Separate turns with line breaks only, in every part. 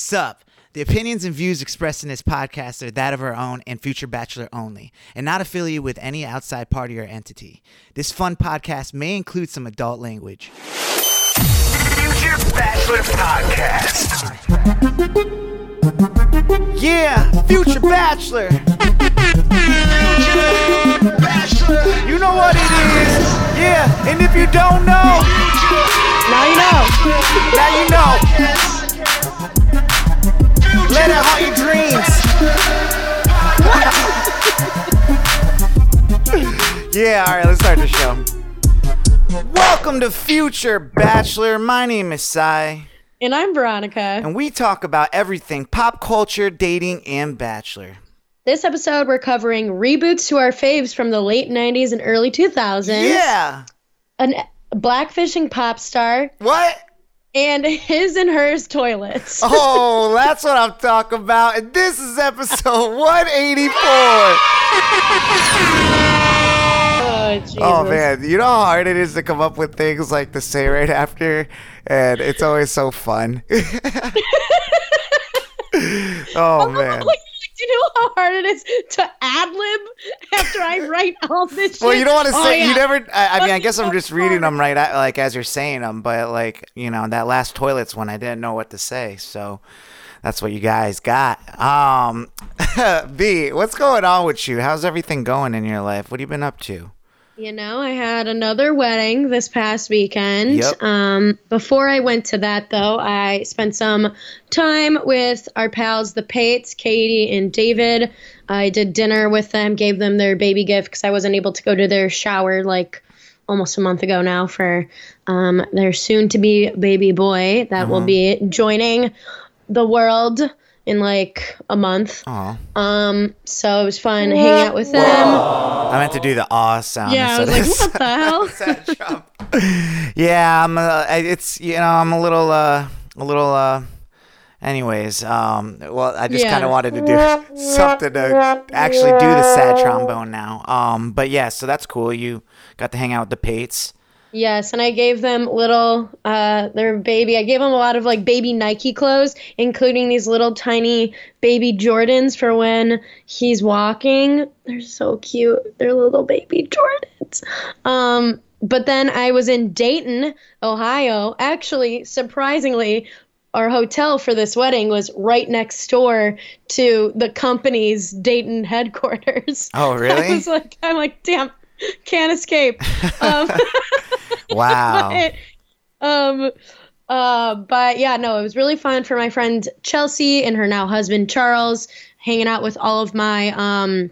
Sup. The opinions and views expressed in this podcast are that of our own and future bachelor only, and not affiliated with any outside party or entity. This fun podcast may include some adult language.
Future Bachelor Podcast.
Yeah, future bachelor.
Future Bachelor.
You know what it is. Yeah, and if you don't know,
Now you know.
now you know. Let it haunt your dreams. yeah, all right, let's start the show. Welcome to Future Bachelor. My name is Sai,
And I'm Veronica.
and we talk about everything pop culture, dating, and bachelor.
This episode, we're covering reboots to our faves from the late 90s and early 2000s.
Yeah.
An blackfishing pop star
What?
And his and hers toilets.
Oh, that's what I'm talking about. And this is episode 184.
Oh,
Oh man, you know how hard it is to come up with things like to say right after, and it's always so fun. oh man.
Like, do you know how hard it is to ad lib after I write all this shit?
Well, you don't want to
Oh,
say
yeah.
you never. I, I mean, I guess I'm just reading them right, like as you're saying them. But like you know, that last toilets one, I didn't know what to say, so that's what you guys got. Um, B, what's going on with you? How's everything going in your life? What have you been up to?
You know, I had another wedding this past weekend.
Yep.
Um, before I went to that, though, I spent some time with our pals, the Pates, Katie, and David. I did dinner with them, gave them their baby gift because I wasn't able to go to their shower like almost a month ago now for um, their soon to be baby boy that will be joining the world in like a month.
Oh,
Um, so it was fun hanging out with them.
I meant to do the aw sound.
Yeah, I was like, what the hell?
Yeah, I'm. Uh, it's you know I'm a little uh a little uh. Anyways, um, well, I just
Yeah.
kind of wanted to do something to actually do the sad trombone now. Um, but yeah, so that's cool. You got to hang out with the Pates.
Yes, and I gave them little, uh, their baby. I gave them a lot of like baby Nike clothes, including these little tiny baby Jordans for when he's walking. They're so cute. They're little baby Jordans. Um, but then I was in Dayton, Ohio. Actually, surprisingly, our hotel for this wedding was right next door to the company's Dayton headquarters.
Oh, really?
I was like, I'm like, damn, can't escape. Um,
Wow.
um uh but yeah no it was really fun for my friend chelsea and her now husband charles hanging out with all of my um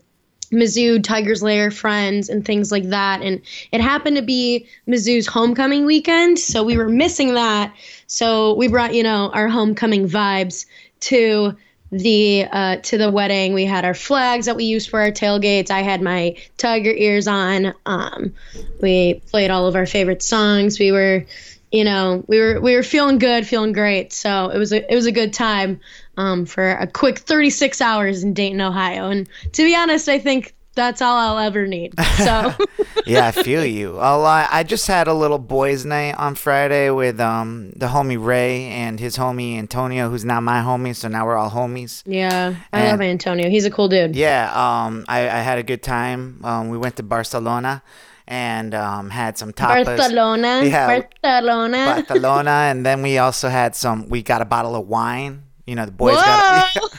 mizzou tigers lair friends and things like that and it happened to be mizzou's homecoming weekend so we were missing that so we brought you know our homecoming vibes to the uh, to the wedding. We had our flags that we used for our tailgates. I had my tiger ears on. Um, we played all of our favorite songs. We were, you know, we were we were feeling good, feeling great. So it was a it was a good time um, for a quick 36 hours in Dayton, Ohio. And to be honest, I think that's all I'll ever need. So
yeah, I feel you. I'll, uh, I just had a little boys' night on Friday with um the homie Ray and his homie Antonio, who's now my homie. So now we're all homies.
yeah, I
And-
love Antonio. He's a cool dude.
Yeah, um, I, I had a good time. Um, we went to Barcelona and um, had some tapas.
Barcelona,
Yeah.
Barcelona.
Barcelona, and then we also had some. We got a bottle of wine. You know, the boys got.
Whoa!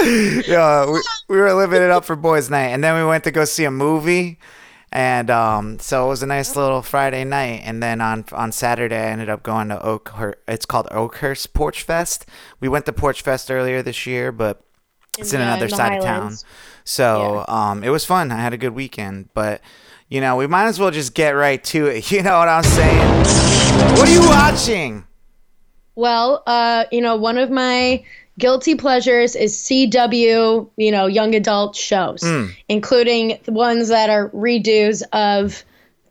yeah, we, we were living it up for boys' night, and then we went to go see a movie, and um, so it was a nice little Friday night. And then on on Saturday, I ended up going to Oakhurst. It's called Oakhurst Porch Fest. We went to Porch Fest earlier this year, but it's in
Yeah,
another
in
side of town.
Highlands.
So um, it was fun. I had a good weekend, but you know, we might as well just get right to it. You know what I'm saying? What are you watching?
Well, uh, you know, one of my guilty pleasures is CW, you know, young adult shows, including the ones that are redos of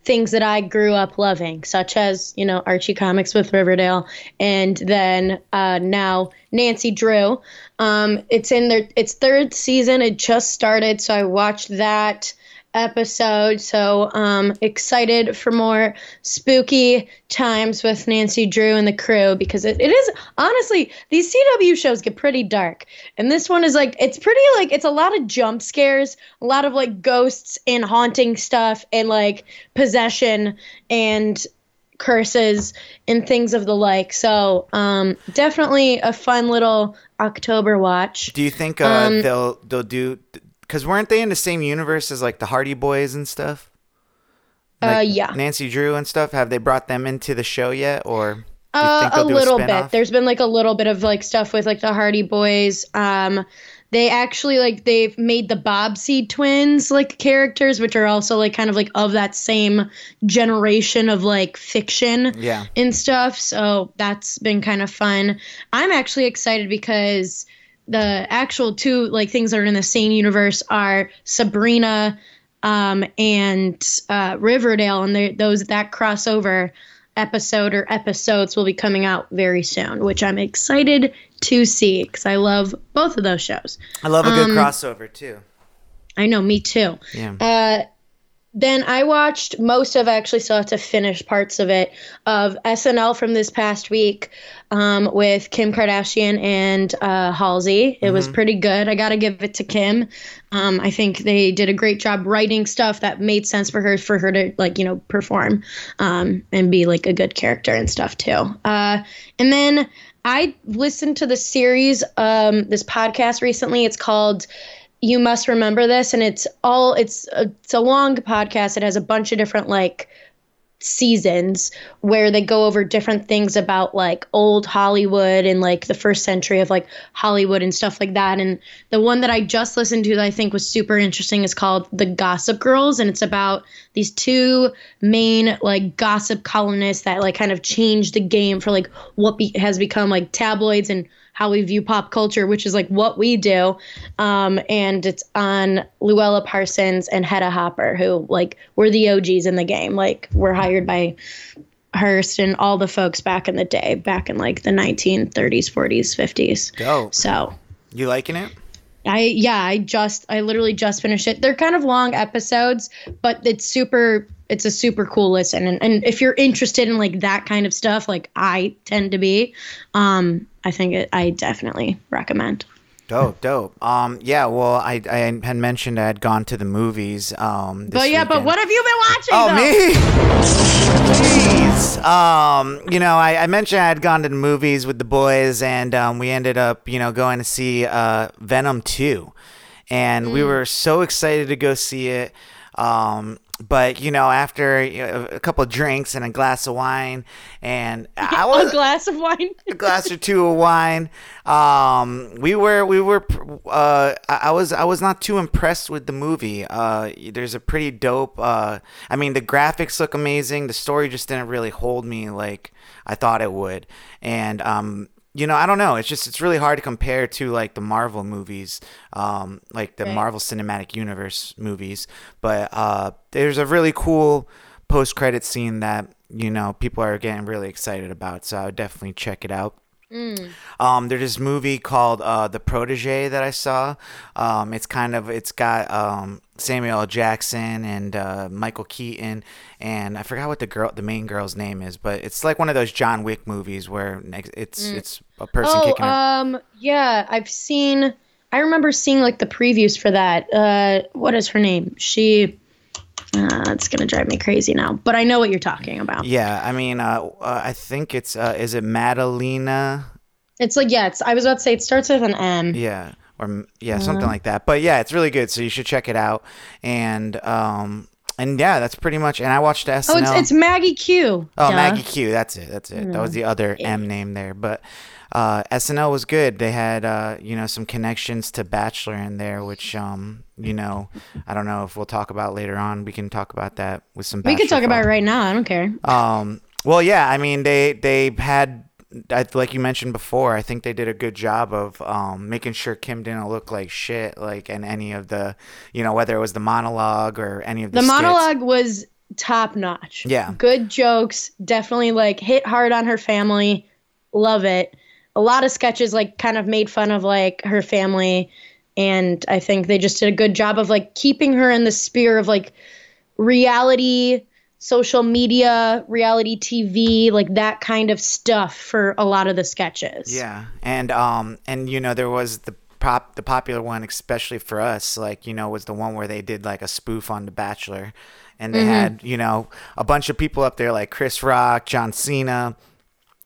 things that I grew up loving, such as, you know, Archie Comics with Riverdale, and then uh, now Nancy Drew. Um, it's in their its third season. It just started, so I watched that. Episode. So um, excited for more spooky times with Nancy Drew and the crew because it, it is honestly these CW shows get pretty dark, and this one is like it's pretty like it's a lot of jump scares, a lot of like ghosts and haunting stuff, and like possession and curses and things of the like. So um, definitely a fun little October watch.
Do you think uh,
Um,
they'll they'll do? Because weren't they in the same universe as like the Hardy Boys and stuff?
Uh, yeah.
Nancy Drew and stuff. Have they brought them into the show yet, or?
Uh, a little
spin-off?
bit. There's been like a little bit of like stuff with like the Hardy Boys. Um, they actually like they've made the Bobbsey twins like characters, which are also like kind of like of that same generation of like fiction
Yeah.
and stuff. So that's been kind of fun. I'm actually excited because the actual two like things that are in the same universe are Sabrina um, and uh, Riverdale, and those that crossover episode or episodes will be coming out very soon, which I'm excited to see because I love both of those shows.
I love a good
Um,
crossover too.
I know, me too.
Yeah.
Uh, then I watched most of, I actually still have to finish parts of it, of SNL from this past week um, with Kim Kardashian and uh, Halsey. It was pretty good. I got to give it to Kim. Um, I think they did a great job writing stuff that made sense for her, for her to, like, you know, perform um, and be, like, a good character and stuff, too. Uh, and then I listened to the series, um, this podcast recently. It's called you must remember this and it's all it's a, it's a long podcast. It has a bunch of different like seasons where they go over different things about like old Hollywood and like the first century of like Hollywood and stuff like that. And the one that I just listened to that I think was super interesting is called The Gossip Girls and it's about these two main like gossip columnists that like kind of changed the game for like what be- has become like tabloids and how we view pop culture, which is like what we do. Um, and it's on Louella Parsons and Hedda Hopper, who like were the OGs in the game. Like were hired by Hearst and all the folks back in the day, back in like the 1930s, 40s, 50s.
Dope.
So
You liking it?
I yeah, I just I literally just finished it. They're kind of long episodes, but it's super it's a super cool listen. And and if you're interested in like that kind of stuff, like I tend to be, um, I think it, I definitely recommend.
Dope, dope. Um, yeah. Well, I I had mentioned I had gone to the movies. Um, this
But yeah, but what have you been watching?
Oh,
though?
me? Jeez. Um, you know, I, I mentioned I had gone to the movies with the boys, and um, we ended up, you know, going to see uh, Venom 2. And we were so excited to go see it. Um, but, you know, after you know, a couple of drinks and a glass of wine, and I was
A glass of wine.
a glass or two of wine. Um, we were we were uh, I I was I was not too impressed with the movie. Uh, there's a pretty dope. Uh, I mean, the graphics look amazing. The story just didn't really hold me like I thought it would, and um. You know, I don't know. It's just it's really hard to compare to like the Marvel movies, um, like the
Right.
Marvel Cinematic Universe movies. But uh, there's a really cool post credit scene that you know people are getting really excited about. So I would definitely check it out. Um, there's this movie called uh, The Protege that I saw. Um, it's kind of it's got um, Samuel L. Jackson and uh, Michael Keaton, and I forgot what the girl, the main girl's name is, but it's like one of those John Wick movies where it's it's a person
Oh, um, yeah, I've seen. I remember seeing like the previews for that. Uh, what is her name? She. Uh, it's gonna drive me crazy now, but I know what you're talking about.
yeah, I mean, uh, uh, I think it's uh, is it Madalena?
It's like yeah, it's. I was about to say it starts with an M.
Yeah, or m- yeah, something like that. But yeah, it's really good. So you should check it out. And um, and yeah, that's pretty much. And I watched SNL.
Oh, it's it's Maggie Q.
Oh. Maggie Q. That's it. That's it. That was the other M name there. But uh, SNL was good. They had uh, you know some connections to Bachelor in there, which um you know I don't know if we'll talk about later on. We can talk about that with some.
We could
Bachelor
talk about it right now. I don't care.
Um. Well, yeah. I mean, they they had. I, like you mentioned before, I think they did a good job of um, making sure Kim didn't look like shit, like in any of the, you know, whether it was the monologue or any of the,
The
skits.
monologue was top notch.
Yeah.
Good jokes. Definitely like hit hard on her family. Love it. A lot of sketches like kind of made fun of like her family and I think they just did a good job of like keeping her in the sphere of like reality social media, reality TV, like that kind of stuff for a lot of the sketches.
Yeah, and um, and you know there was the pop, the popular one, especially for us, like you know, was the one where they did like a spoof on The Bachelor, and they had you know a bunch of people up there like Chris Rock, John Cena.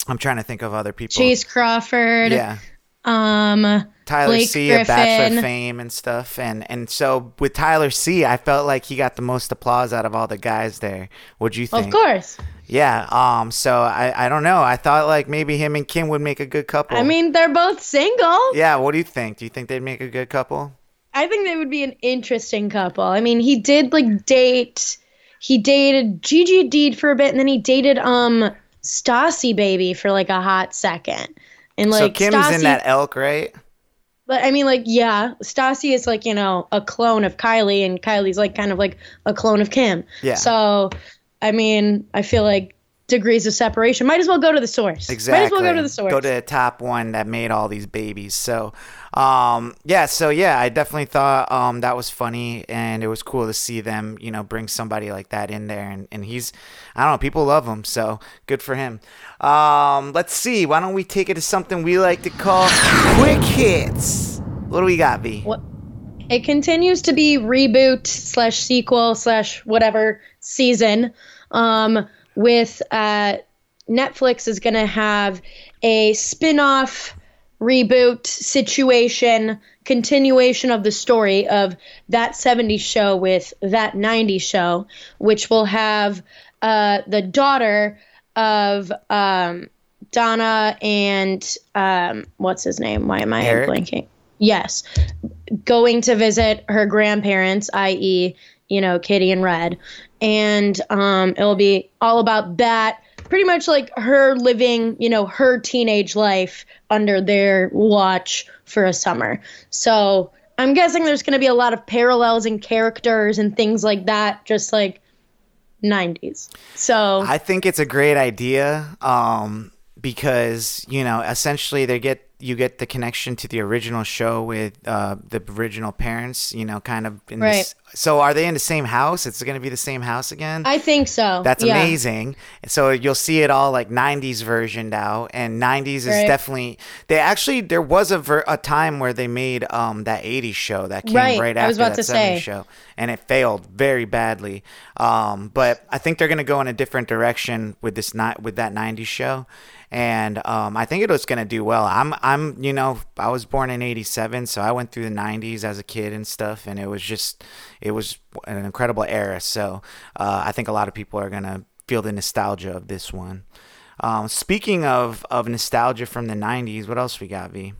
I'm trying to think of other people.
Chace Crawford.
Yeah.
Um
Tyler
Blake
C of Bachelor
Griffin.
fame and stuff, and and so with Tyler C, I felt like he got the most applause out of all the guys there. What'd you think?
Of course.
Yeah. Um. So I I don't know. I thought like maybe him and Kim would make a good couple.
I mean, they're both single.
Yeah. What do you think? Do you think they'd make a good couple?
I think they would be an interesting couple. I mean, he did like date. He dated Gigi Hadid for a bit, and then he dated um Stassi Baby for like a hot second. And like
so Kim's
Stassi,
in that elk, right?
But I mean, like, yeah, Stassi is like you know a clone of Kylie, and Kylie's like kind of like a clone of Kim.
Yeah.
So, I mean, I feel like degrees of separation. Might as well go to the source.
Exactly.
Might as well go to the source.
Go to the top one that made all these babies. So, um, yeah. So yeah, I definitely thought um that was funny, and it was cool to see them, you know, bring somebody like that in there, and and he's, I don't know, people love him, so good for him. Um, let's see. Why don't we take it to something we like to call quick hits? What do we got, V?
What? It continues to be reboot slash sequel slash whatever season. Um, with uh, Netflix is going to have a spin off reboot situation, continuation of the story of that 70s show with that 90s show, which will have uh, the daughter of um, Donna and um, what's his name? Why am I
Eric?
blanking? Yes, going to visit her grandparents, i.e., you know, Kitty and Red, and um, it will be all about that. Pretty much like her living, you know, her teenage life under their watch for a summer. So I'm guessing there's going to be a lot of parallels and characters and things like that, just like 90s. So
I think it's a great idea um, because you know essentially they get you get the connection to the original show with uh, the original parents. You know, kind of. In
Right.
This, so are they in the same house? It's going to be the same house again.
I think so.
That's
yeah.
amazing. So you'll see it all like 90s versioned out, and 90s is
Right.
definitely. They actually there was a ver- a time where they made um that 80s show that came right,
Right,
after
I was about
that 70s
say.
show, and it failed very badly. Um, but I think they're gonna go in a different direction with this not with that 90s show. And um, I think it was gonna do well. I'm, I'm, you know, I was born in '87, so I went through the '90s as a kid and stuff, and it was just, it was an incredible era. So uh, I think a lot of people are gonna feel the nostalgia of this one. Um, speaking of of nostalgia from the '90s, what else we got, V?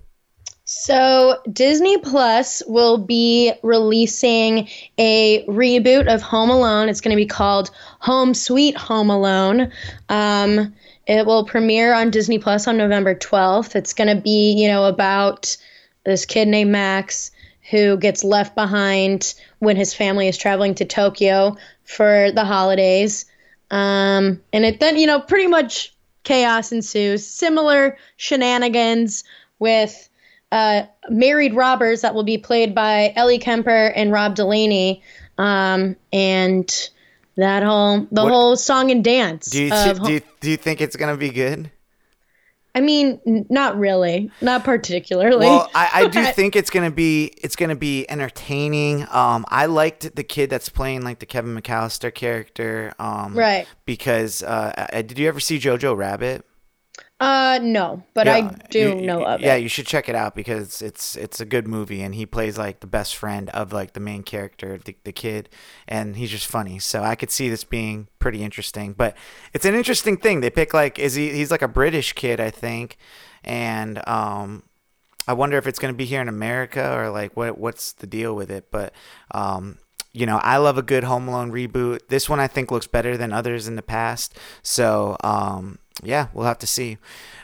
So, Disney Plus will be releasing a reboot of Home Alone. It's going to be called Home Sweet Home Alone. Um, it will premiere on Disney Plus on November 12th. It's going to be, you know, about this kid named Max who gets left behind when his family is traveling to Tokyo for the holidays. Um, and it then, you know, pretty much chaos ensues. Similar shenanigans with uh, married robbers that will be played by Ellie Kemper and Rob Delaney. Um, and that whole the
What-
whole song and dance.
Do you,
of,
do you do you think it's gonna be good?
I mean, n- not really, not particularly.
Well, I, I do think it's gonna be it's gonna be entertaining. Um, I liked the kid that's playing like the Kevin McAllister character. Um,
Right.
Because uh, uh, did you ever see Jojo Rabbit?
Uh, no, but I do
you-
know of
Yeah,
it.
you should check it out because it's it's a good movie, and he plays like the best friend of like the main character, the, the kid, and he's just funny. So I could see this being pretty interesting. But it's an interesting thing. They pick like is he he's like a British kid, I think, and um, I wonder if it's gonna be here in America or like what what's the deal with it. But um, you know, I love a good Home Alone reboot. This one I think looks better than others in the past. So, um, yeah, we'll have to see.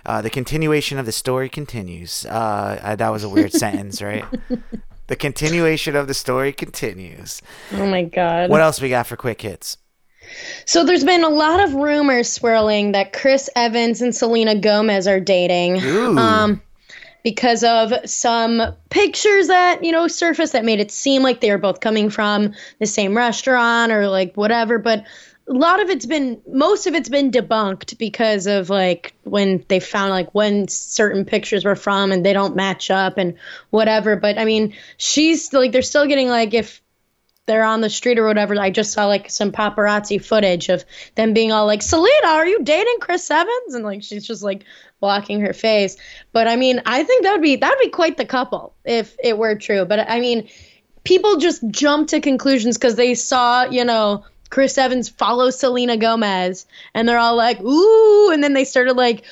Uh, the continuation of the story continues. Uh, that was a weird sentence, right? The continuation of the story continues.
Oh my god.
What else we got for quick hits?
So there's been a lot of rumors swirling that Chris Evans and Selena Gomez are dating. Um, because of some pictures that you know surfaced that made it seem like they were both coming from the same restaurant or like whatever but a lot of it's been most of it's been debunked because of like when they found like when certain pictures were from and they don't match up and whatever. But i mean she's like they're still getting like if they're on the street or whatever i just saw like some paparazzi footage of them being all like selena are you dating chris evans? And like she's just like blocking her face. But i mean i think that would be that would be quite the couple if it were true. But i mean people just jump to conclusions because they saw you know Chris Evans follows Selena Gomez, and they're all like, ooh, and then they started like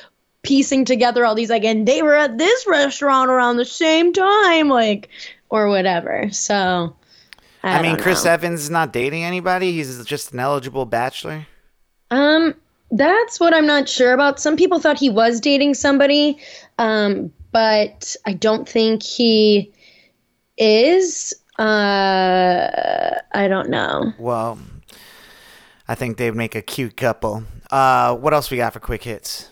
piecing together all these like, and they were at this restaurant around the same time, like, or whatever. So, I,
I, mean, Chris
know.
Evans is not dating anybody. He's just an eligible bachelor.
Um, that's what I'm not sure about. Some people thought he was dating somebody, um, but I don't think he is. Uh, I don't know.
Well, I think they'd make a cute couple. Uh, what else we got for quick hits?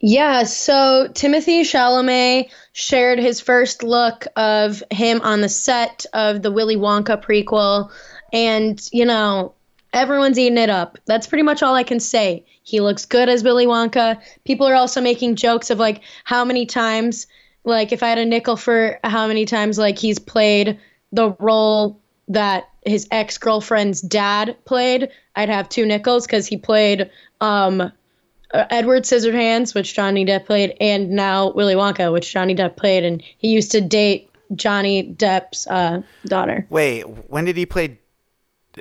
Yeah, so Timothée Chalamet shared his first look of him on the set of the Willy Wonka prequel, and you know, everyone's eating it up. That's pretty much all I can say. He looks good as Willy Wonka. People are also making jokes of like how many times, like if I had a nickel for how many times like he's played the role that his ex girlfriend's dad played, I'd have two nickels because he played um, uh, Edward Scissorhands, which Johnny Depp played, and now Willy Wonka, which Johnny Depp played, and he used to date Johnny Depp's uh, daughter.
Wait, when did he play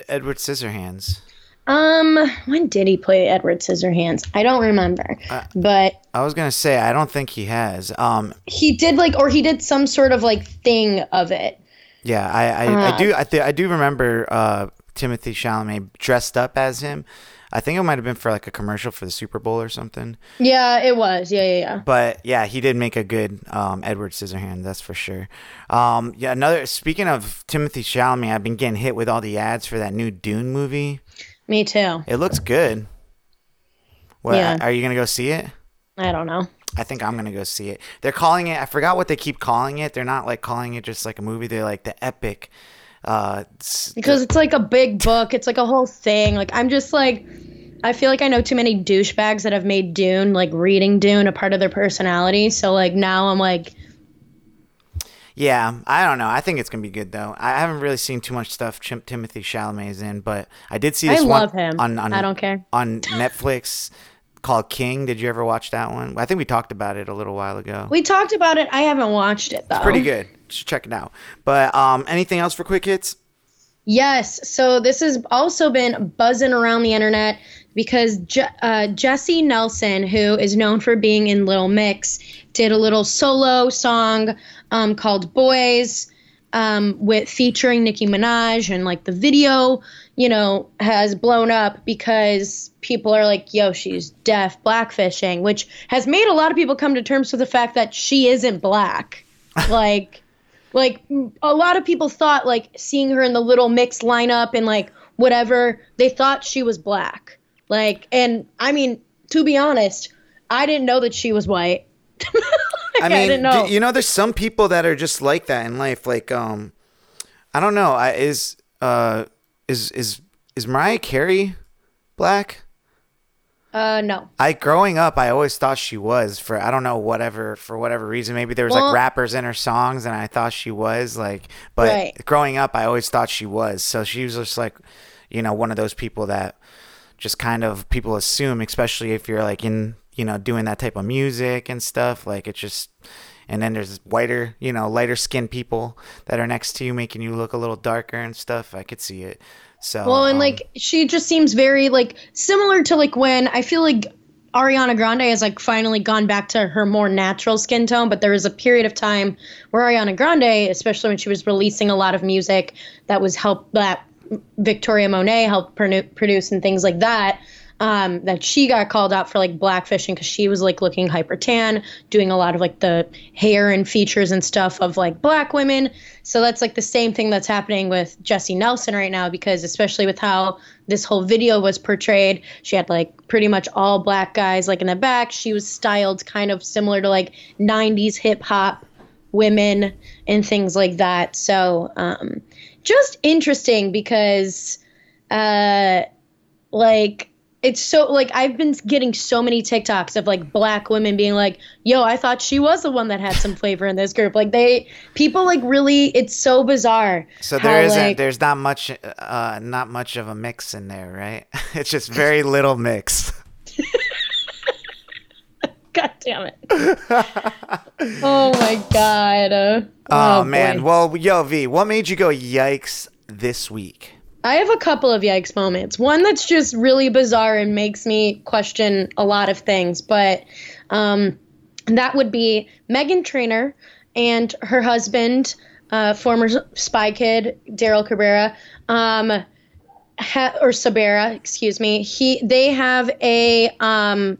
Edward Scissorhands?
Um, when did he play Edward Scissorhands? I don't remember, but
I was gonna say I don't think he has. Um,
he did like, or he did some sort of like thing of it.
Yeah, I I,
Uh.
I do I, th- I do remember uh, Timothée Chalamet dressed up as him. I think it might have been for like a commercial for the Super Bowl or something.
Yeah, it was. Yeah, yeah, yeah.
But yeah, he did make a good um, Edward Scissorhands, that's for sure. Um, yeah, another. Speaking of Timothée Chalamet, I've been getting hit with all the ads for that new Dune movie.
Me too.
It looks good. Well,
Yeah.
are you gonna go see it?
I don't know.
I think I'm gonna go see it. They're calling it. I forgot what they keep calling it. They're not like calling it just like a movie. They're like the epic. Uh, s-
because it's like a big book. It's like a whole thing. Like I'm just like I feel like I know too many douchebags that have made Dune like reading Dune a part of their personality. So like now I'm like
yeah, I don't know. I think it's gonna be good though. I haven't really seen too much stuff Chim- Timothée Chalamet is in, but I did see this one I
love him.
on, on
I don't care.
on Netflix called King. Did you ever watch that one? I think we talked about it a little while ago.
we talked about it. I haven't watched it though.
Pretty good. You should check it out. But um, anything else for quick hits?
Yes. So this has also been buzzing around the internet because Je- uh, Jesy Nelson, who is known for being in Little Mix, did a little solo song um, called "Boys" um, with featuring Nicki Minaj, and like the video, you know, has blown up because people are like, "Yo, she's deaf, blackfishing," which has made a lot of people come to terms with the fact that she isn't black. like like a lot of people thought like seeing her in the little mix lineup and like whatever they thought she was black like and i mean to be honest i didn't know that she was white
I
I
mean,
didn't know.
d- you know, there's some people that are just like that in life. Like, um, I don't know. I, is uh, is is is Mariah Carey black?
uh no
I growing up, I always thought she was for I don't know whatever for whatever reason. Maybe there was
Well-
like rappers in her songs, and I thought she was like. But
Right.
growing up, I always thought she was. So she was just like, you know, one of those people that just kind of people assume, especially if you're like in you know doing that type of music and stuff. Like it's just. And then there's whiter, you know, lighter skinned people that are next to you, making you look a little darker and stuff. I could see it. So
well and
um,
like she just seems very like similar to like when i feel like ariana grande has like finally gone back to her more natural skin tone but there was a period of time where ariana grande especially when she was releasing a lot of music that was helped that victoria monet helped produ- produce and things like that um, that she got called out for like blackfishing because she was like looking hyper tan, doing a lot of like the hair and features and stuff of like black women. So that's like the same thing that's happening with Jesy Nelson right now because especially with how this whole video was portrayed, she had like pretty much all black guys like in the back. She was styled kind of similar to like 90s hip hop women and things like that. So um, just interesting because uh, like it's so like I've been getting so many TikToks of like black women being like, "Yo, I thought she was the one that had some flavor in this group." Like they people like really it's so bizarre.
So
how,
there isn't
like-
there's not much uh not much of a mix in there, right? It's just very little mix.
God damn it. oh my god. Uh,
Oh, man.
boy.
Well, yo V, what made you go yikes this week?
I have a couple of yikes moments. One that's just really bizarre and makes me question a lot of things, but um, that would be Meghan Trainor and her husband, uh, former Spy Kid Daryl Cabrera, um, ha- or Sabara, excuse me. He they have a um,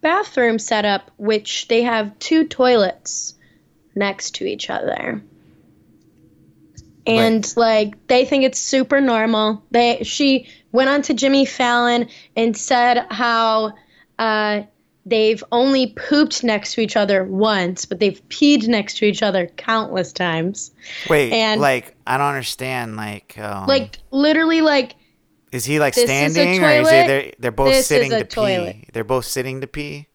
bathroom setup which they have two toilets next to each other and like they think it's super normal. They she went on to Jimmy Fallon and said how uh, they've only pooped next to each other once, but they've peed next to each other countless times.
Wait,
And-
like I don't understand. Like, um,
Like literally, like
is he like
this is
standing or is he they're they're both
this is
sitting to
toilet.
pee? They're both sitting to pee.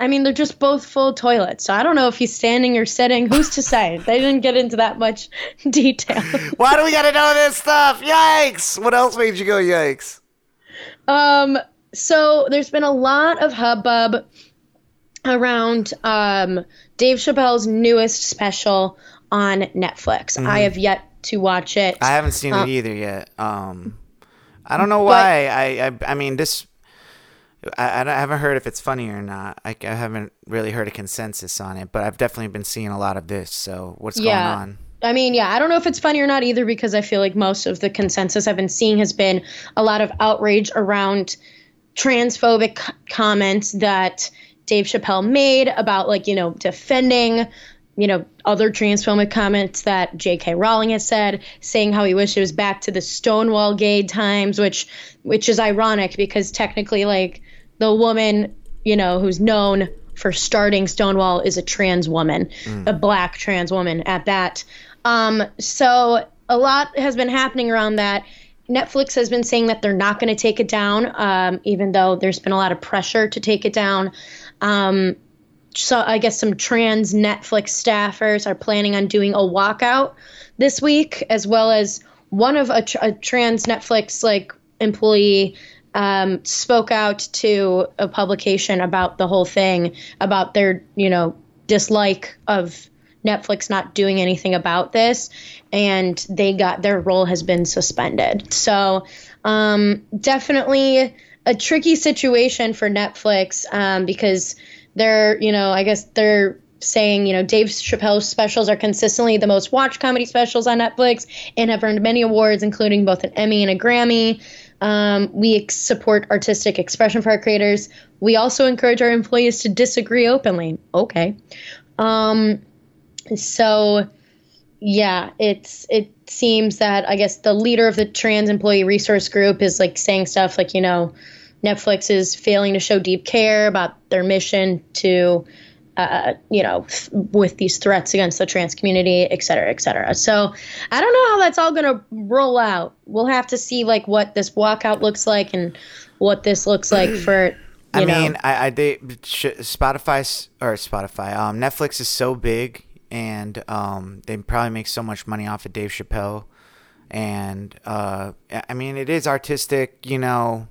I mean, they're just both full toilets. So I don't know if he's standing or sitting. Who's to say? They didn't get into that much detail.
Why do we gotta know this stuff? Yikes! What else made you go yikes?
Um, so there's been a lot of hubbub around um, Dave Chappelle's newest special on Netflix. I have yet to watch it.
Mm-hmm. I haven't seen
Uh,
it either yet. Um, I don't know why. I, I I mean this. I, I haven't heard if it's funny or not. I, I haven't really heard a consensus on it, but I've definitely been seeing a lot of this. So what's
Yeah.
going on?
I mean, yeah, I don't know if it's funny or not either because I feel like most of the consensus I've been seeing has been a lot of outrage around transphobic comments that Dave Chappelle made about, like, you know, defending, you know, other transphobic comments that J.K. Rowling has said, saying how he wished it was back to the Stonewall gay times, which, which is ironic because technically, like, the woman, you know, who's known for starting Stonewall is a trans woman, a black trans woman at that. Um, so a lot has been happening around that. Netflix has been saying that they're not going to take it down, um, even though there's been a lot of pressure to take it down. Um, so I guess some trans Netflix staffers are planning on doing a walkout this week, as well as one of a, tr- a trans Netflix like employee um, spoke out to a publication about the whole thing, about their you know dislike of Netflix not doing anything about this, and they got their role has been suspended. So um, definitely a tricky situation for Netflix um, because they're you know I guess they're saying you know Dave Chappelle's specials are consistently the most watched comedy specials on Netflix and have earned many awards, including both an Emmy and a Grammy. Um, we ex- support artistic expression for our creators. We also encourage our employees to disagree openly. Okay. Um, so yeah, it's it seems that I guess the leader of the trans employee resource group is like saying stuff like, you know, Netflix is failing to show deep care about their mission to uh, you know, th- with these threats against the trans community, et cetera, et cetera. So I don't know how that's all going to roll out. We'll have to see like what this walkout looks like and what this looks like for,
I
know.
mean, I, I they Spotify or Spotify. Um, Netflix is so big, and um, they probably make so much money off of Dave Chappelle, and uh, I mean, it is artistic, you know.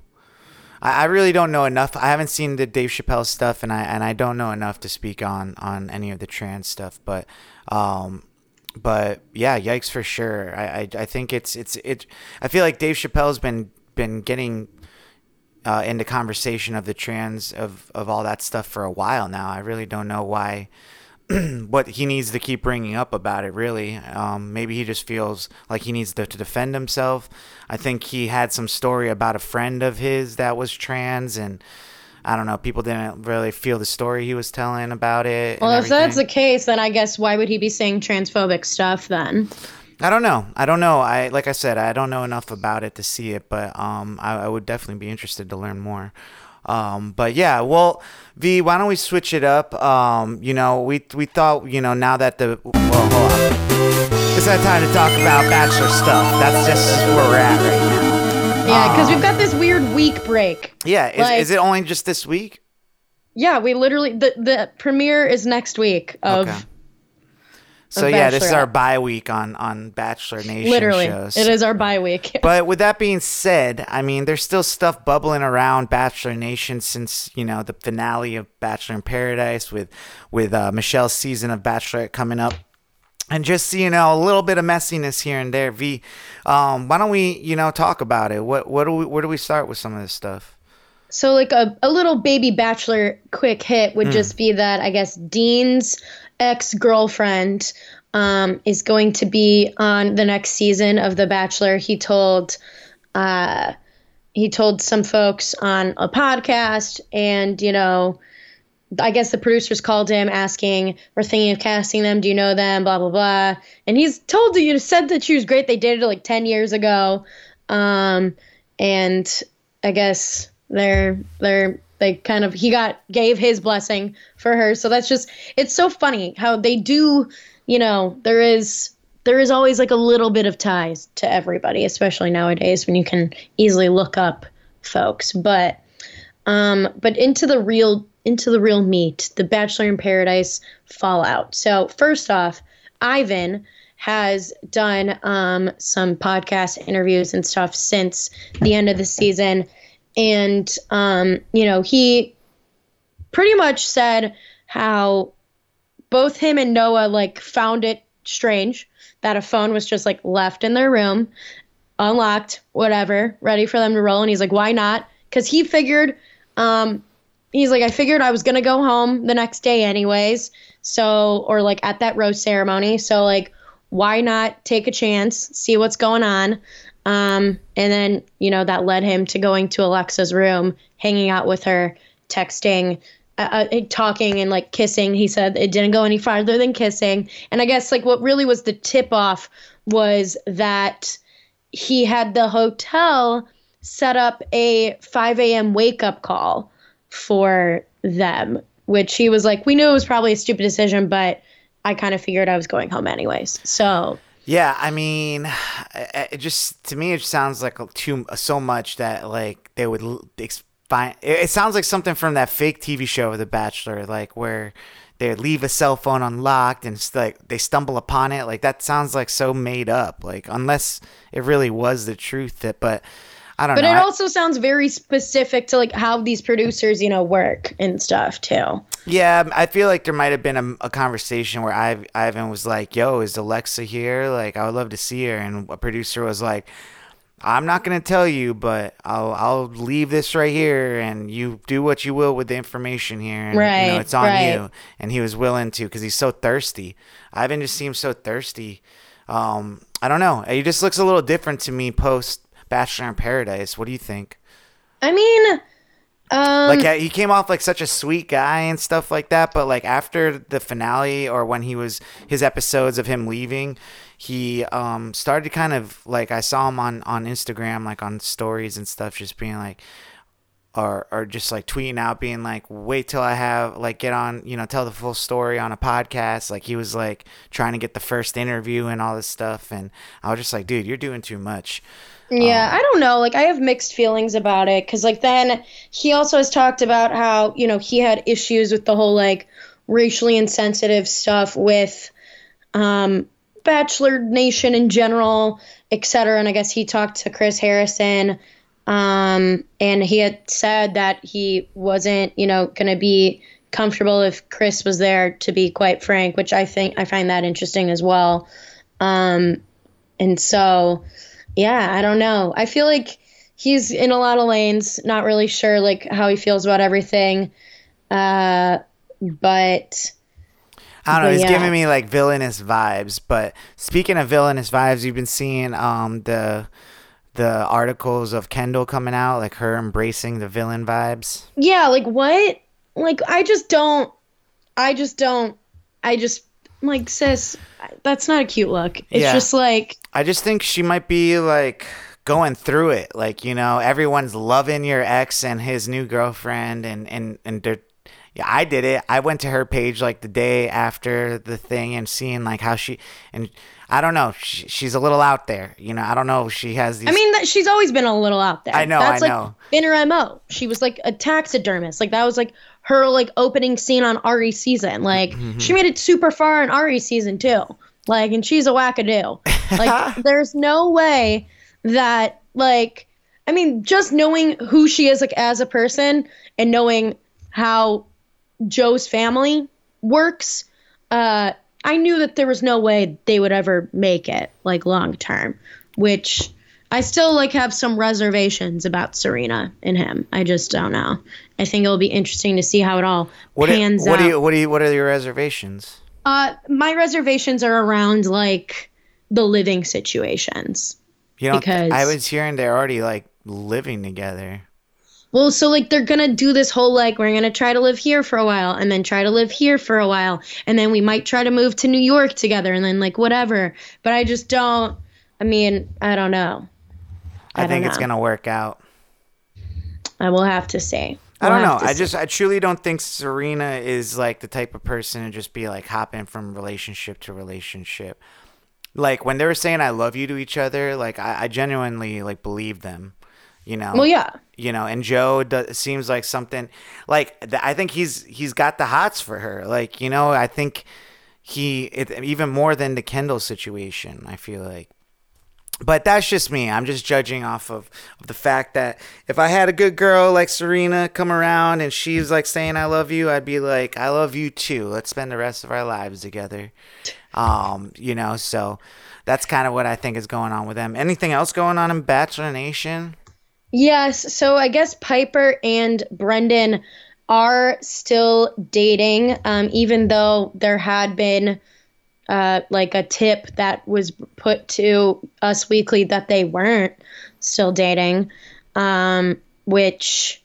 I, I really don't know enough. I haven't seen the Dave Chappelle stuff, and I and I don't know enough to speak on on any of the trans stuff. But um, but yeah, yikes for sure. I, I I think it's it's it. I feel like Dave Chappelle's been been getting uh, into conversation of the trans of of all that stuff for a while now. I really don't know why what he needs to keep bringing up about it. Really, um, maybe he just feels like he needs to, to defend himself. I think he had some story about a friend of his that was trans, and I don't know. People didn't really feel the story he was telling about it.
Well, if that's the case, then I guess why would he be saying transphobic stuff then?
I don't know. I don't know. I like I said, I don't know enough about it to see it, but um, I, I would definitely be interested to learn more. Um, but yeah, well, V, why don't we switch it up? Um, you know, we we thought, you know, now that the well, hold on. it's that time to talk about bachelor stuff. That's just where we're at right now.
Yeah, because we've got this weird week break.
Yeah, is,
Like-
is it only just this week?
Yeah, we literally the the premiere is next week of
Okay. So yeah, this is our bye week on on Bachelor Nation
literally
shows.
it is our bye week.
But with that being said, I mean, there's still stuff bubbling around Bachelor Nation since you know the finale of Bachelor in Paradise with with uh, Michelle's season of Bachelorette coming up. And just you know, a little bit of messiness here and there. V, um, why don't we you know talk about it? What what do we where do we start with some of this stuff?
So like a, a little baby bachelor quick hit would just be that I guess Dean's ex girlfriend um, is going to be on the next season of The Bachelor. He told uh, he told some folks on a podcast, and you know, I guess the producers called him asking, "We're thinking of casting them. Do you know them?" Blah blah blah. And he's told you said that she was great. They dated like ten years ago, um, and I guess they're they're they kind of he got gave his blessing for her. So that's just it's so funny how they do. You know, there is there is always like a little bit of ties to everybody, especially nowadays when you can easily look up folks. But um, but into the real into the real meat, the Bachelor in Paradise fallout. So first off, Ivan has done um, some podcast interviews and stuff since the end of the season, and um, you know he pretty much said how both him and Noah like found it strange that a phone was just like left in their room, unlocked, whatever, ready for them to roll. And he's like, why not? Because he figured, um, he's like, I figured I was gonna go home the next day anyways. So, or like at that rose ceremony. So like, why not take a chance, see what's going on? Um, and then you know that led him to going to Alexa's room, hanging out with her, texting, uh, uh, talking and like kissing. He said it didn't go any farther than kissing. And I guess like what really was the tip off was that he had the hotel set up a 5 a.m. wake up call for them, which he was like, we knew it was probably a stupid decision, but I kind of figured I was going home anyways. So
Yeah, I mean, it just to me it sounds like too so much that like they would find. It sounds like something from that fake TV show The Bachelor, like where they leave a cell phone unlocked and like they stumble upon it. Like that sounds like so made up. Like unless it really was the truth, that but. I don't
but
know.
it
I-
also sounds very specific to like how these producers, you know, work and stuff too.
Yeah, I feel like there might have been a, a conversation where Iv- Ivan was like, "Yo, is Alexa here? Like, I would love to see her." And a producer was like, "I'm not gonna tell you, but I'll I'll leave this right here, and you do what you will with the information here. And, You know,
Right,
it's on
right.
you." And he was willing to because he's so thirsty. Ivan just seems so thirsty. Um, I don't know. He just looks a little different to me post Bachelor in Paradise. What do you think?
I mean, um,
like yeah, he came off like such a sweet guy and stuff like that but like after the finale or when he was his episodes of him leaving he um started kind of like i saw him on on instagram like on stories and stuff just being like or or just like tweeting out being like wait till i have like get on you know tell the full story on a podcast like he was like trying to get the first interview and all this stuff and i was just like dude you're doing too much
Yeah, I don't know. Like, I have mixed feelings about it because, like, then he also has talked about how you know he had issues with the whole like racially insensitive stuff with um, Bachelor Nation in general, et cetera. And I guess he talked to Chris Harrison, um, and he had said that he wasn't, you know, going to be comfortable if Chris was there. To be quite frank, which I think I find that interesting as well. Um, and so yeah, I don't know. I feel like he's in a lot of lanes, not really sure like how he feels about everything. Uh, but
I don't know. He's
yeah.
giving me like villainous vibes. But speaking of villainous vibes, you've been seeing um the the articles of Kendall coming out, like her embracing the villain vibes.
Yeah, like what? Like I just don't. I just don't. I just like sis. That's not a cute look. It's
Yeah.
just like
I just think she might be like going through it. Like, you know, everyone's loving your ex and his new girlfriend and and and they're yeah, I did it. I went to her page like the day after the thing and seeing like how she and I don't know. She, she's a little out there. You know, I don't know if she has these
I mean, that she's always been a little out there.
I know,
That's
I
like
know.
been her mo. She was like a taxidermist. Like that was like her like opening scene on Arie season. Like
Mm-hmm.
she made it super far in Arie season too. Like, and she's a wackadoo. Like, there's no way that like, I mean, just knowing who she is like as a person and knowing how Joe's family works, uh, I knew that there was no way they would ever make it like long term, which I still like have some reservations about Serena and him. I just don't know. I think it'll be interesting to see how it all
what do-
pans
what
out.
do you what do you what are your reservations?
uh, my reservations are around like the living situations.
You know,
Because-
I was hearing they're already like living together.
Well, so like they're gonna do this whole like we're gonna try to live here for a while and then try to live here for a while and then we might try to move to New York together and then like whatever. But I just don't. I mean, I don't know.
I,
I
think it's gonna work out.
I will have to say.
I don't know.
to
I
see.
just I truly don't think Serena is like the type of person to just be like hopping from relationship to relationship. Like when they were saying I love you to each other, like I, I genuinely like believe them. You know.
Well, yeah.
You know, and Joe do, seems like something like th- I think he's he's got the hots for her. Like you know, I think he it, even more than the Kendall situation. I feel like but that's just me. I'm just judging off of, of the fact that if I had a good girl like Serena come around and she's like saying I love you, I'd be like, I love you too. Let's spend the rest of our lives together. Um, you know, so that's kind of what I think is going on with them. Anything else going on in Bachelor Nation?
Yes. So I guess Pieper and Brendan are still dating, um, even though there had been uh, like a tip that was put to Us Weekly that they weren't still dating, um, which.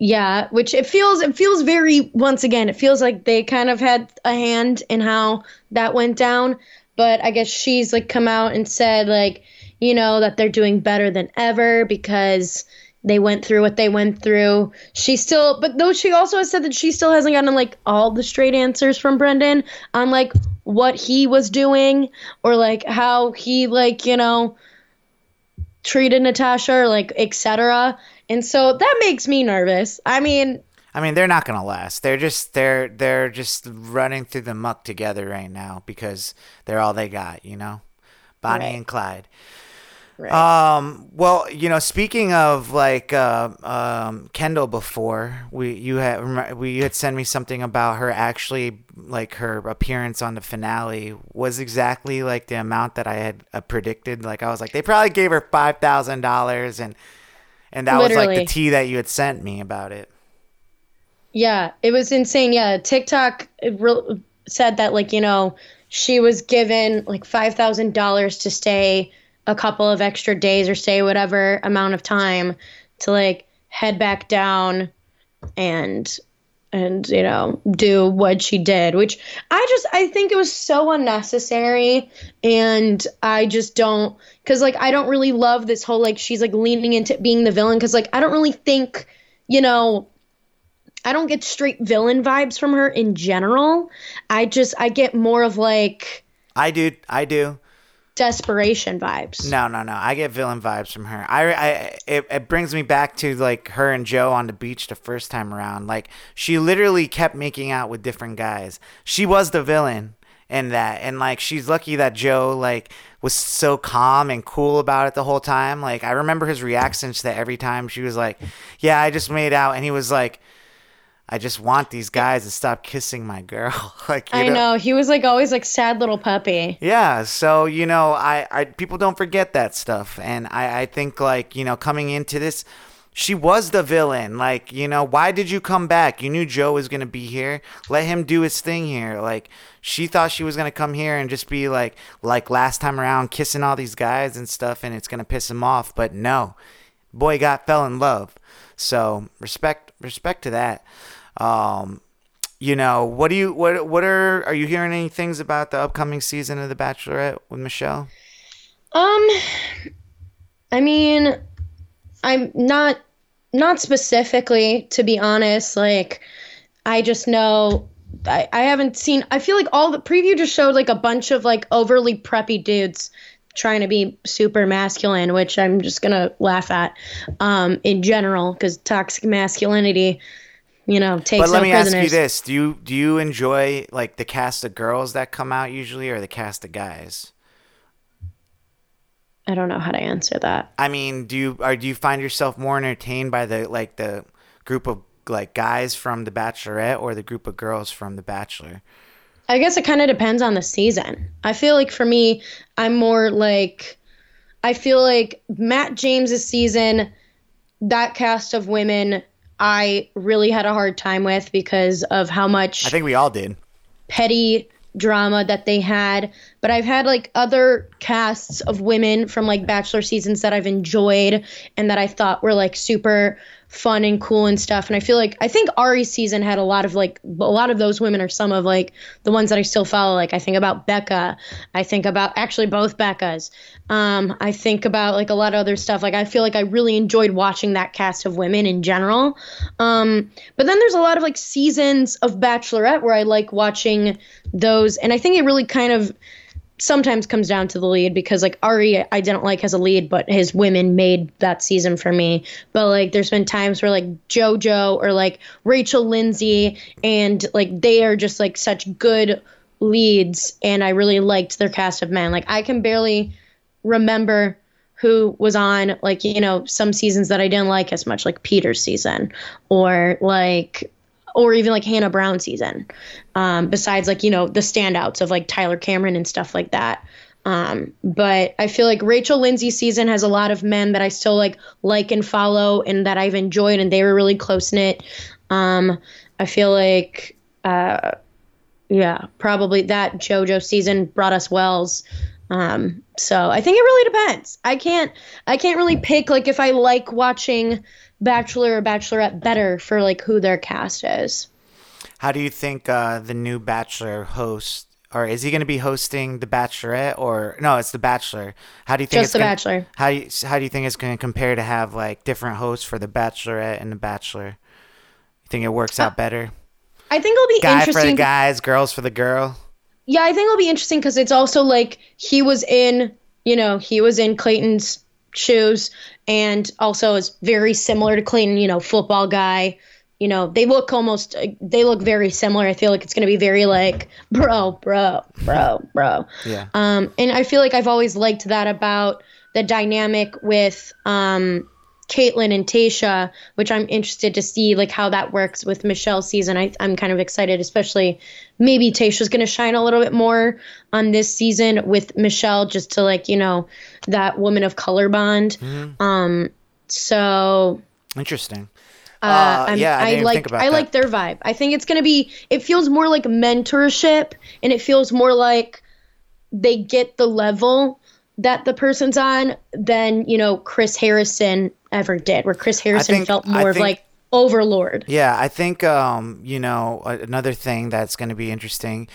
Yeah, which it feels it feels very once again it feels like they kind of had a hand in how that went down, but I guess she's like come out and said like you know that they're doing better than ever because they went through what they went through. She still but though she also has said that she still hasn't gotten like all the straight answers from Brendan on like what he was doing or like how he like, you know, treated Natasha or like etc. And so that makes me nervous. I mean,
I mean, they're not gonna last. They're just they're they're just running through the muck together right now because they're all they got, you know. Bonnie
Right.
and Clyde.
Right.
Um. Well, you know, speaking of like uh, um, Kendall, before we you had we you had sent me something about her actually like her appearance on the finale was exactly like the amount that I had uh, predicted. Like I was like, they probably gave her five thousand dollars, and and that was like the tea that you had sent me about it.
Yeah, it was insane. Yeah, TikTok it re- said that like you know she was given like five thousand dollars to stay a couple of extra days or stay whatever amount of time to like head back down and and you know do what she did which i just i think it was so unnecessary and i just don't because like i don't really love this whole like she's like leaning into being the villain because like i don't really think you know I don't get straight villain vibes from her in general. I just I get more of like
I do, I do.
Desperation vibes.
No, no, no. I get villain vibes from her. I, I it, it brings me back to like her and Joe on the beach the first time around. Like she literally kept making out with different guys. She was the villain in that, and like she's lucky that Joe like was so calm and cool about it the whole time. Like I remember his reactions to that every time she was like, "Yeah, I just made out," and he was like. I just want these guys to stop kissing my girl. like you
I know he was like always like sad little puppy.
yeah, so you know, I, I people don't forget that stuff, and I, I think like you know, coming into this, she was the villain. Like, you know, why did you come back? You knew Joe was gonna be here. Let him do his thing here. Like, she thought she was gonna come here and just be like, like last time around, kissing all these guys and stuff, and it's gonna piss him off. But no, boy got fell in love. So respect, respect to that. Um, you know, what do you what what are are you hearing any things about the upcoming season of The Bachelorette with Michelle?
Um, I mean, I'm not not specifically to be honest. Like, I just know I, I haven't seen. I feel like all the preview just showed like a bunch of like overly preppy dudes trying to be super masculine, which I'm just gonna laugh at um, in general because toxic masculinity, you know, takes.
But let
no
me
prisoners.
ask you this: Do you do you enjoy like the cast of girls that come out usually, or the cast of guys?
I don't know how to answer that.
I mean, do you or do you find yourself more entertained by the like the group of like guys from The Bachelorette or the group of girls from The Bachelor?
I guess it kind of depends on the season. I feel like for me, I'm more like, I feel like Matt James's season, that cast of women, I really had a hard time with because of how much
I think we all did.
petty drama that they had. But I've had like other casts of women from like Bachelor seasons that I've enjoyed and that I thought were like super fun and cool and stuff. And I feel like I think Arie's season had a lot of like a lot of those women are some of like the ones that I still follow. Like I think about Becca. I think about actually both Beccas. Um, I think about like a lot of other stuff. Like I feel like I really enjoyed watching that cast of women in general. Um, but then there's a lot of like seasons of Bachelorette where I like watching those, and I think it really kind of sometimes comes down to the lead because like Arie I didn't like as a lead, but his women made that season for me. But like there's been times where like JoJo or like Rachel Lindsay and like they are just like such good leads and I really liked their cast of men. Like I can barely remember who was on like you know some seasons that I didn't like as much like Peter's season or like or even like Hannah Brown season. Um, besides like you know the standouts of like Tyler Cameron and stuff like that. Um, but I feel like Rachel Lindsay's season has a lot of men that I still like like and follow and that I've enjoyed and they were really close knit. Um, I feel like uh, yeah, probably that JoJo season brought us Wells. Um, so I think it really depends. I can't I can't really pick like if I like watching Bachelor or Bachelorette better for like who their cast is.
How do you think uh, the new Bachelor host, or is he going to be hosting the Bachelorette, or no? It's the Bachelor. How do you think
Just
it's
The
gonna,
Bachelor.
How do you, how do you think it's going to compare to have like different hosts for the Bachelorette and the Bachelor? You think it works out better?
I think it'll be
Guy for the
interesting.
guys, girls for the girl.
Yeah, I think it'll be interesting because it's also like he was in, you know, he was in Clayton's shoes and also is very similar to Clayton, you know, football guy. You know, they look almost, they look very similar. I feel like it's going to be very like, bro, bro, bro, bro.
Yeah.
Um, and I feel like I've always liked that about the dynamic with um, Kaitlyn and Tayshia, which I'm interested to see like how that works with Michelle's season. I, I'm kind of excited, especially maybe Tayshia's going to shine a little bit more on this season with Michelle, just to like you know that woman of color bond. Um, so
Interesting.
uh,
Uh, yeah, I didn't
like I
that.
like their vibe. I think it's gonna be. It feels more like mentorship, and it feels more like they get the level that the person's on than you know Chris Harrison ever did. Where Chris Harrison
think-
felt more of like overlord.
Yeah, I think um, you know another thing that's going to be interesting.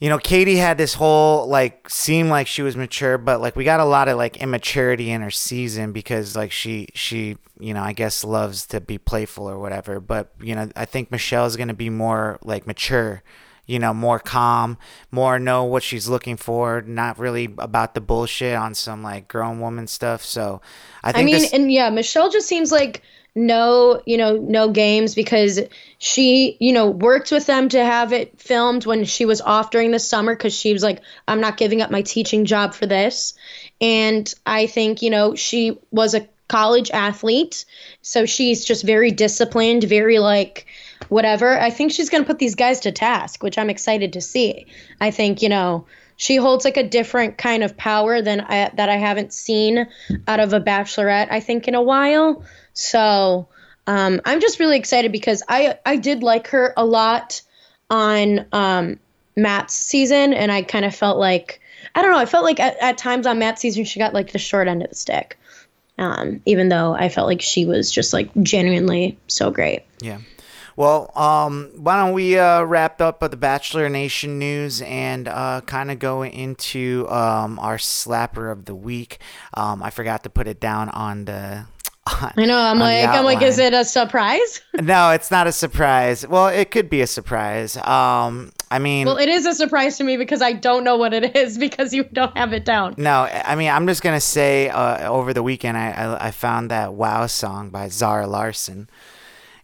You know, Katie had this whole like seemed like she was mature, but like we got a lot of like immaturity in her season because like she she you know I guess loves to be playful or whatever. But you know I think Michelle is going to be more like mature. You know, more calm, more know what she's looking for, not really about the bullshit on some like grown woman stuff. So, I think
I mean,
this,
and yeah, Michelle just seems like no, you know, no games because she, you know, worked with them to have it filmed when she was off during the summer because she was like, I'm not giving up my teaching job for this. And I think, you know, she was a college athlete. So she's just very disciplined, very like, whatever. I think she's going to put these guys to task, which I'm excited to see. I think, you know, she holds like a different kind of power than I, that I haven't seen out of a bachelorette I think in a while. So um, I'm just really excited because I I did like her a lot on um, Matt's season, and I kind of felt like I don't know. I felt like at, at times on Matt's season she got like the short end of the stick. Um, even though I felt like she was just like genuinely so great.
Yeah. Well, um, why don't we uh, wrap up the Bachelor Nation news and uh, kind of go into um, our slapper of the week? Um, I forgot to put it down on the.
I know. I'm like, I'm like, is it a surprise?
No, it's not a surprise. Well, it could be a surprise. Um, I mean,
Well, it is a surprise to me because I don't know what it is because you don't have it down.
no, I mean, I'm just gonna say uh, over the weekend I, I I found that "Wow" song by Zara Larsson,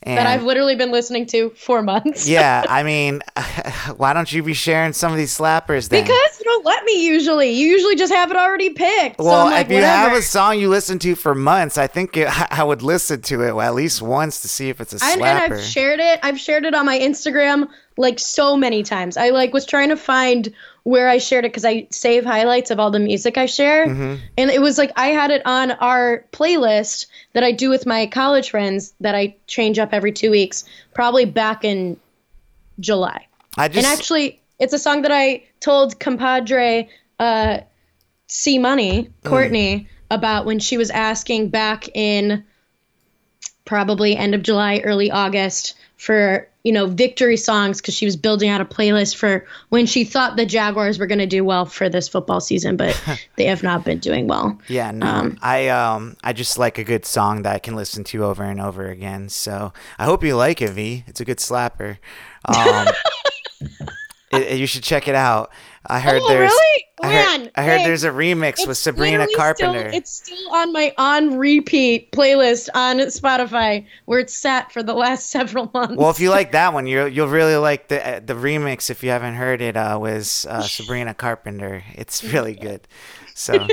and
That I've literally been listening to for months.
yeah, I mean, why don't you be sharing some of these slappers then?
Because you don't let me usually. You usually just have it already picked.
well,
I'm like,
if you have a song you listen to for months, I think it, I would listen to it at least once to see if it's a
and,
slapper.
and I've shared it. I've shared it on my Instagram like so many times. I like was trying to find where I shared it because I save highlights of all the music I share,
Mm-hmm.
and it was like I had it on our playlist that I do with my college friends that I change up every two weeks. Probably back in July.
I just
and actually, it's a song that I told compadre uh, C Money, Courtney, about when she was asking back in probably end of July, early August for, you know, victory songs because she was building out a playlist for when she thought the Jaguars were going to do well for this football season, but they have not been doing well.
Yeah, no. I um I just like a good song that I can listen to over and over again. So I hope you like it, V. It's a good slapper. Um, it- you should check it out. I heard
Oh,
there's
really?
I heard,
Man,
I heard
thanks.
there's a remix with Sabrina Carpenter.
Still, it's still on my on repeat playlist on Spotify where it's sat for the last several months.
well, if you like that one, you you'll really like the uh, the remix. If you haven't heard it, uh, was uh, Sabrina Carpenter. It's really good. So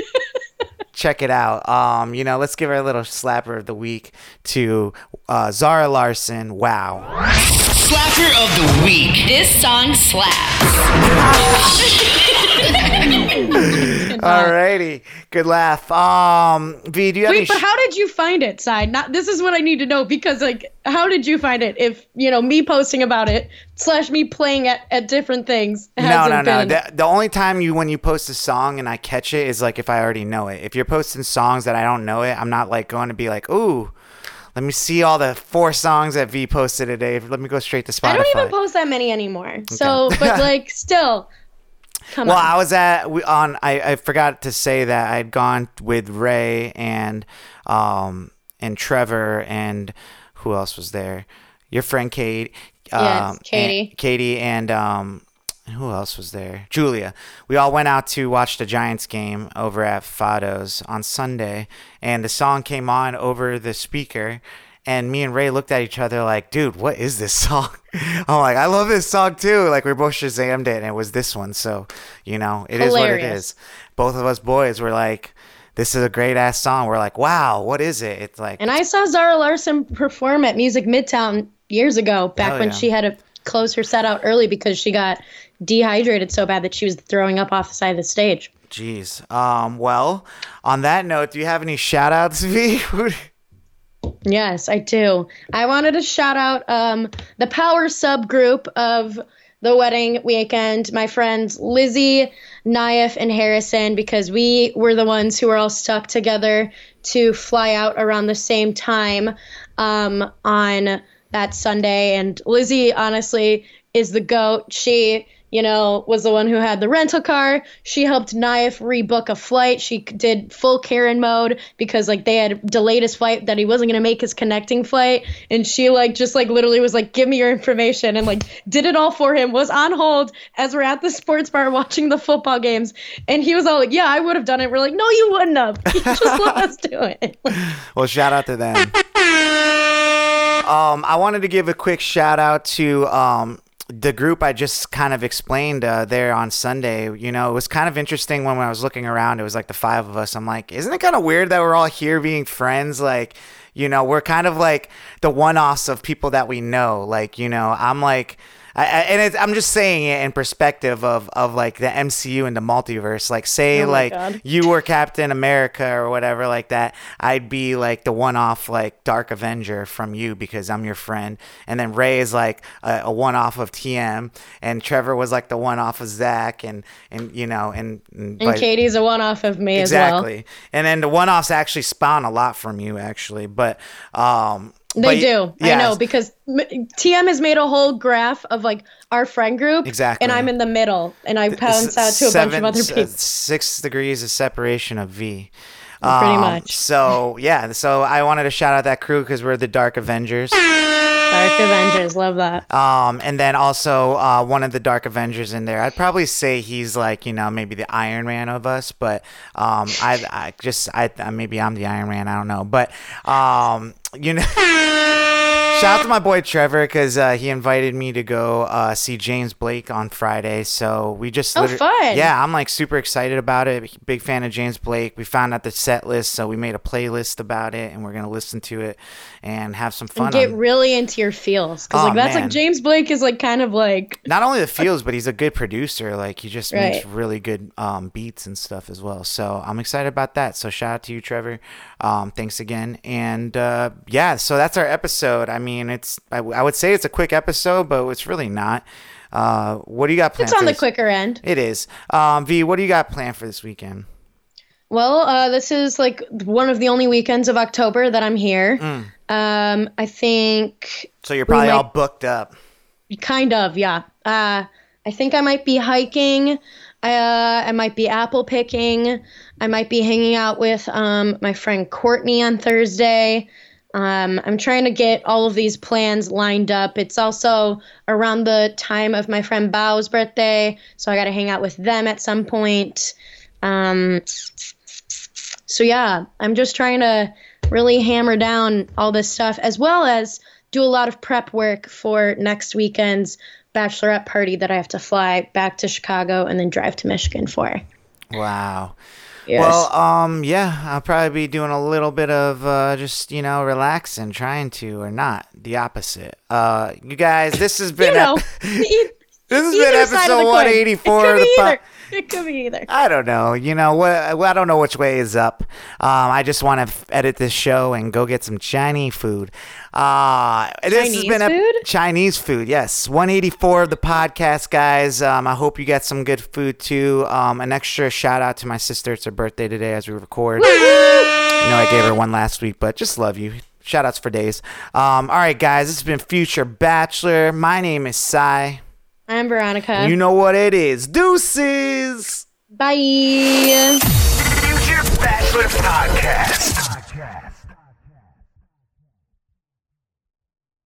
check it out. Um, you know, let's give her a little slapper of the week to uh, Zara Larsson. Wow.
Slapper of the week.
This song slaps.
Alrighty, good laugh. Um, V, do you have any
Wait, but how did you find it, Cy? Not this is what I need to know because like how did you find it? If you know me posting about it slash me playing at, at different things.
No, no, no.
been-
The, the only time you when you post a song and I catch it is like if I already know it. If you're posting songs that I don't know it, I'm not like going to be like, ooh, let me see all the four songs that V posted today. Let me go straight to Spotify.
I don't even post that many anymore. So, but like still, come
Well,
on.
I was at we on. I, I forgot to say that I'd gone with Ray and um and Trevor and who else was there? Your friend Kate.
Yes,
um,
Katie.
and- Katie and um who else was there? Julia. We all went out to watch the Giants game over at Fado's on Sunday, and the song came on over the speaker. And me and Ray looked at each other like, dude, what is this song? I'm like, I love this song too. Like, we both Shazammed it, and it was this one. So, you know, it is what it
Hilarious.
is. Both of us boys were like, this is a great ass song. We're like, wow, what is it? It's like,
and I saw Zara Larsson perform at Music Midtown years ago, back
Hell
when she had to close her set out early because she got dehydrated so bad that she was throwing up off the side of the stage.
jeez. Um, well, on that note, do you have any shout outs, V?
Yes, I do. I wanted to shout out um, the power subgroup of the wedding weekend, my friends Lizzie, Naif, and Harrison, because we were the ones who were all stuck together to fly out around the same time um, on that Sunday. And Lizzie, honestly, is the goat. She you know, was the one who had the rental car. She helped Naif rebook a flight. She did full Karen mode because like they had delayed his flight that he wasn't gonna make his connecting flight, and she like just like literally was like, "Give me your information," and like did it all for him. Was on hold as we're at the sports bar watching the football games, and he was all like, "Yeah, I would have done it." We're like, "No, you wouldn't have. You just let us do it."
Well, shout out to them. um, I wanted to give a quick shout out to um, the group I just kind of explained uh, there on Sunday. You know, it was kind of interesting when, when I was looking around. It was like the five of us. I'm like, isn't it kind of weird that we're all here being friends? Like, you know, we're kind of like the one offs of people that we know. Like, you know, I'm like, I, I, and it's, I'm just saying it in perspective of, of like the MCU and the multiverse. Like, say
Oh
like
God.
you were Captain America or whatever like that. I'd be like the one-off like Dark Avenger from you because I'm your friend, and then Ray is like a, a one-off of TM, and Trevor was like the one-off of Zach, and and you know, and and,
And Katie's a one off of me as well.
exactly. And then the one-offs actually spawn a lot from you actually, but um.
They
but-
do. I know because m- TM has made a whole graph of like our friend group.
Exactly.
And I'm in the middle and I bounce out to a bunch of other
s- uh,
people.
Six degrees of separation of V.
Pretty
Um,
much.
So yeah, so I wanted to shout out that crew because we're the Dark Avengers.
Dark Avengers, love that.
Um, and then also uh, one of the Dark Avengers in there. I'd probably say he's like you know maybe the Iron Man of us, but um, I, I just I maybe I'm the Iron Man. I don't know, but um, you know. Shout out to my boy Trevor because uh, he invited me to go uh, see James Blake on Friday. So we just
Oh,
liter-
fun.
Yeah, I'm like super excited about it. Big fan of James Blake. We found out the set list, so we made a playlist about it, and we're gonna listen to it and have some fun.
Get
on-
really into your feels because
Oh,
like that's
man.
like James Blake is like kind of like
not only the feels, but he's a good producer. Like he just makes really good um, beats and stuff as well. So I'm excited about that. So shout out to you, Trevor. Um, thanks again. And uh, yeah, so that's our episode. I mean, it's I, I would say it's a quick episode, but it's really not. Uh, what do you got planned?
it's on the quicker end.
It is. Um, v, what do you got planned for this weekend?
Well, uh, this is like one of the only weekends of October that I'm here.
Mm.
Um, I think
So you're probably
might-
all booked up.
Kind of, yeah. Uh, I think I might be hiking. Uh, I might be apple picking. I might be hanging out with um, my friend Courtney on Thursday. Um, I'm trying to get all of these plans lined up. It's also around the time of my friend Bao's birthday, so I got to hang out with them at some point. Um, so yeah, I'm just trying to really hammer down all this stuff as well as do a lot of prep work for next weekend's bachelorette party that I have to fly back to Chicago and then drive to Michigan for.
Wow.
Yes.
Well, um, yeah, I'll probably be doing a little bit of uh, just you know relaxing, trying to, or not. The opposite. Uh, you guys, this has been
you know,
ep- this has
either
been episode one eighty four
It
of
could
the
be
po-
It could be either.
I don't know. You know what? I don't know which way is up. Um, I just want to f- edit this show and go get some Chinese food. Uh, this has
Chinese
been a-
food?
Chinese food. Yes, 184 of the podcast, guys. Um, I hope you get some good food too. Um, an extra shout out to my sister. It's her birthday today as we record. you know, I gave her one last week, but just love you. Shout outs for days. Um, all right, guys. This has been Future Bachelor. My name is Cy.
I'm Veronica.
You know what it is. Deuces.
Bye. Future Bachelor Podcast.